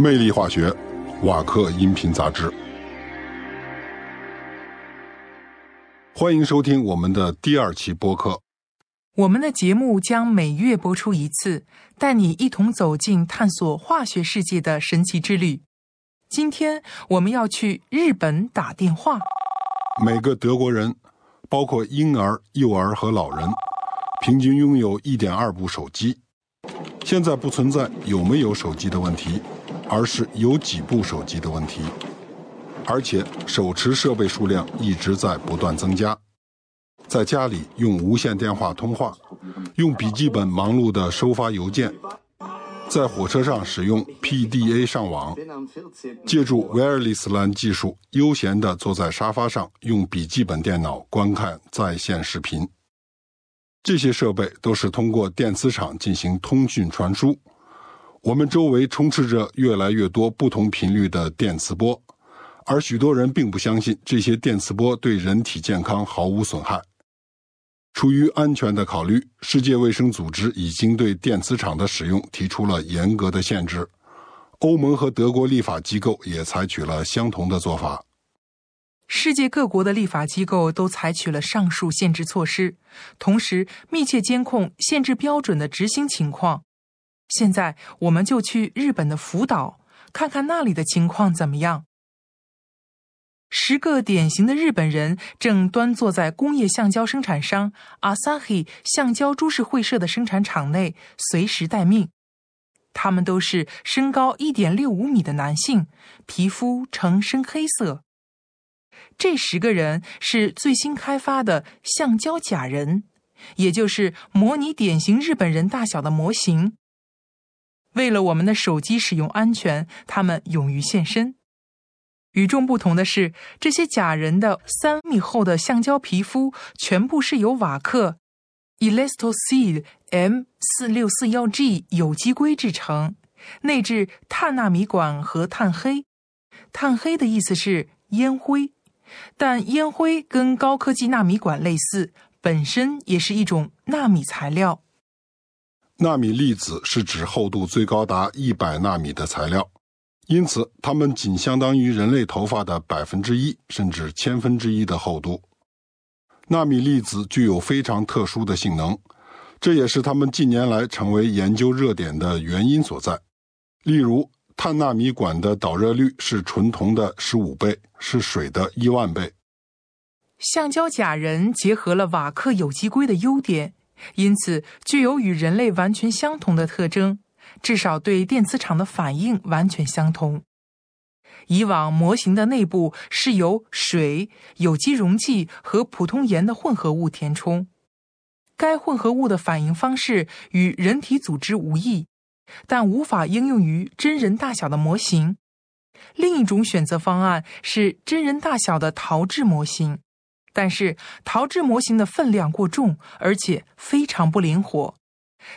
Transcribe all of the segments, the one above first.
魅力化学，瓦克音频杂志。欢迎收听我们的第二期播客。我们的节目将每月播出一次，带你一同走进探索化学世界的神奇之旅。今天我们要去日本打电话。每个德国人，包括婴儿、幼儿和老人，平均拥有一点二部手机。现在不存在有没有手机的问题。而是有几部手机的问题，而且手持设备数量一直在不断增加。在家里用无线电话通话，用笔记本忙碌的收发邮件，在火车上使用 PDA 上网，借助 Wireless LAN 技术悠闲地坐在沙发上用笔记本电脑观看在线视频。这些设备都是通过电磁场进行通讯传输。我们周围充斥着越来越多不同频率的电磁波，而许多人并不相信这些电磁波对人体健康毫无损害。出于安全的考虑，世界卫生组织已经对电磁场的使用提出了严格的限制。欧盟和德国立法机构也采取了相同的做法。世界各国的立法机构都采取了上述限制措施，同时密切监控限制标准的执行情况。现在我们就去日本的福岛，看看那里的情况怎么样。十个典型的日本人正端坐在工业橡胶生产商 Asahi 橡胶株式会社的生产厂内，随时待命。他们都是身高一点六五米的男性，皮肤呈深黑色。这十个人是最新开发的橡胶假人，也就是模拟典型日本人大小的模型。为了我们的手机使用安全，他们勇于献身。与众不同的是，这些假人的三米厚的橡胶皮肤全部是由瓦克 （Elastoseed M 四六四幺 G） 有机硅制成，内置碳纳米管和碳黑。碳黑的意思是烟灰，但烟灰跟高科技纳米管类似，本身也是一种纳米材料。纳米粒子是指厚度最高达一百纳米的材料，因此它们仅相当于人类头发的百分之一甚至千分之一的厚度。纳米粒子具有非常特殊的性能，这也是它们近年来成为研究热点的原因所在。例如，碳纳米管的导热率是纯铜的十五倍，是水的一万倍。橡胶假人结合了瓦克有机硅的优点。因此，具有与人类完全相同的特征，至少对电磁场的反应完全相同。以往模型的内部是由水、有机溶剂和普通盐的混合物填充，该混合物的反应方式与人体组织无异，但无法应用于真人大小的模型。另一种选择方案是真人大小的陶制模型。但是陶制模型的分量过重，而且非常不灵活，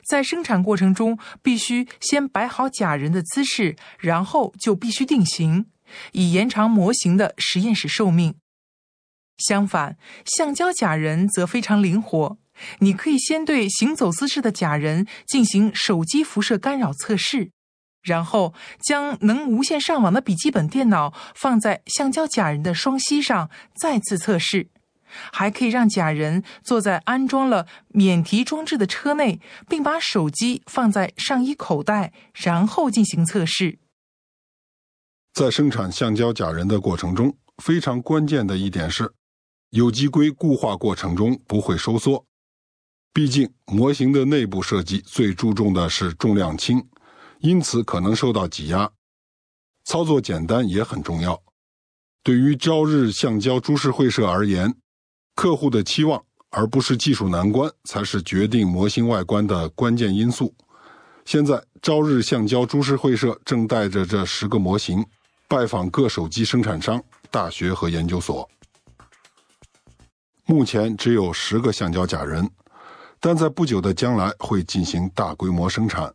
在生产过程中必须先摆好假人的姿势，然后就必须定型，以延长模型的实验室寿命。相反，橡胶假人则非常灵活，你可以先对行走姿势的假人进行手机辐射干扰测试，然后将能无线上网的笔记本电脑放在橡胶假人的双膝上，再次测试。还可以让假人坐在安装了免提装置的车内，并把手机放在上衣口袋，然后进行测试。在生产橡胶假人的过程中，非常关键的一点是，有机硅固化过程中不会收缩。毕竟模型的内部设计最注重的是重量轻，因此可能受到挤压。操作简单也很重要。对于朝日橡胶株式会社而言，客户的期望，而不是技术难关，才是决定模型外观的关键因素。现在，朝日橡胶株式会社正带着这十个模型，拜访各手机生产商、大学和研究所。目前只有十个橡胶假人，但在不久的将来会进行大规模生产。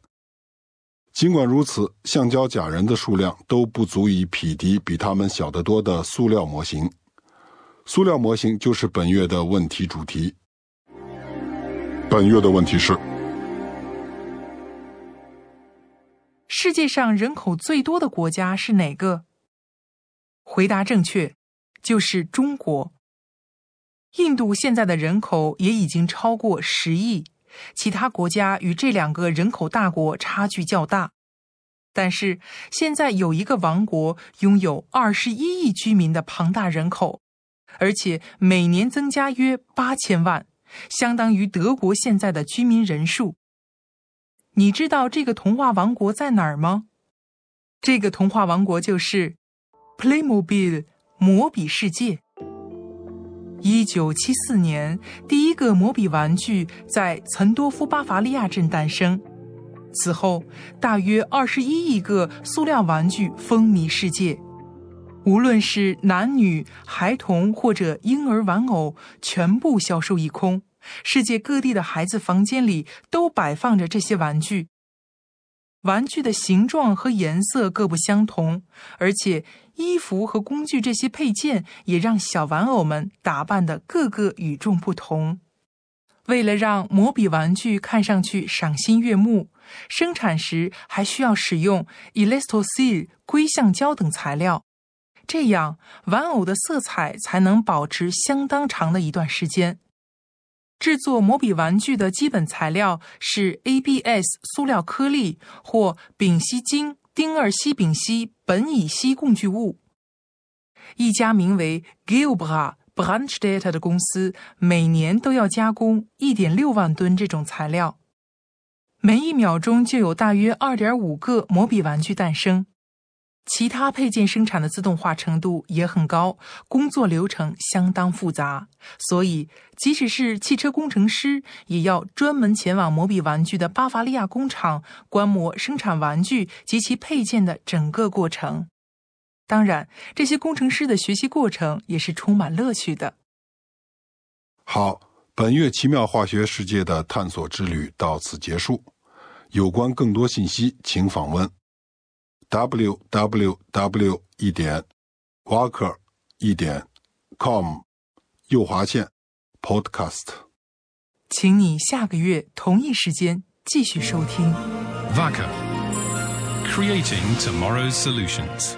尽管如此，橡胶假人的数量都不足以匹敌比它们小得多的塑料模型。塑料模型就是本月的问题主题。本月的问题是：世界上人口最多的国家是哪个？回答正确，就是中国。印度现在的人口也已经超过十亿，其他国家与这两个人口大国差距较大。但是现在有一个王国拥有二十一亿居民的庞大人口，而且每年增加约八千万，相当于德国现在的居民人数。你知道这个童话王国在哪儿吗？这个童话王国就是 Playmobil 魔比世界。一九七四年，第一个魔比玩具在岑多夫巴伐利亚镇诞生。此后，大约二十一亿个塑料玩具风靡世界，无论是男女、孩童或者婴儿玩偶，全部销售一空。世界各地的孩子房间里都摆放着这些玩具。玩具的形状和颜色各不相同，而且衣服和工具这些配件也让小玩偶们打扮的个个与众不同。为了让魔比玩具看上去赏心悦目，生产时还需要使用 Elastocell 硅橡胶等材料，这样玩偶的色彩才能保持相当长的一段时间。制作魔比玩具的基本材料是 ABS 塑料颗粒或丙烯腈丁二烯丙烯苯乙烯共聚物。一家名为 Gilbra。Branch Data 的公司每年都要加工一点六万吨这种材料，每一秒钟就有大约二点五个魔比玩具诞生。其他配件生产的自动化程度也很高，工作流程相当复杂，所以即使是汽车工程师，也要专门前往摩比玩具的巴伐利亚工厂观摩生产玩具及其配件的整个过程。当然，这些工程师的学习过程也是充满乐趣的。好，本月奇妙化学世界的探索之旅到此结束。有关更多信息，请访问 w w w. 一点 walker 一点 com 右划线 podcast。请你下个月同一时间继续收听 Vaca, creating tomorrow's solutions.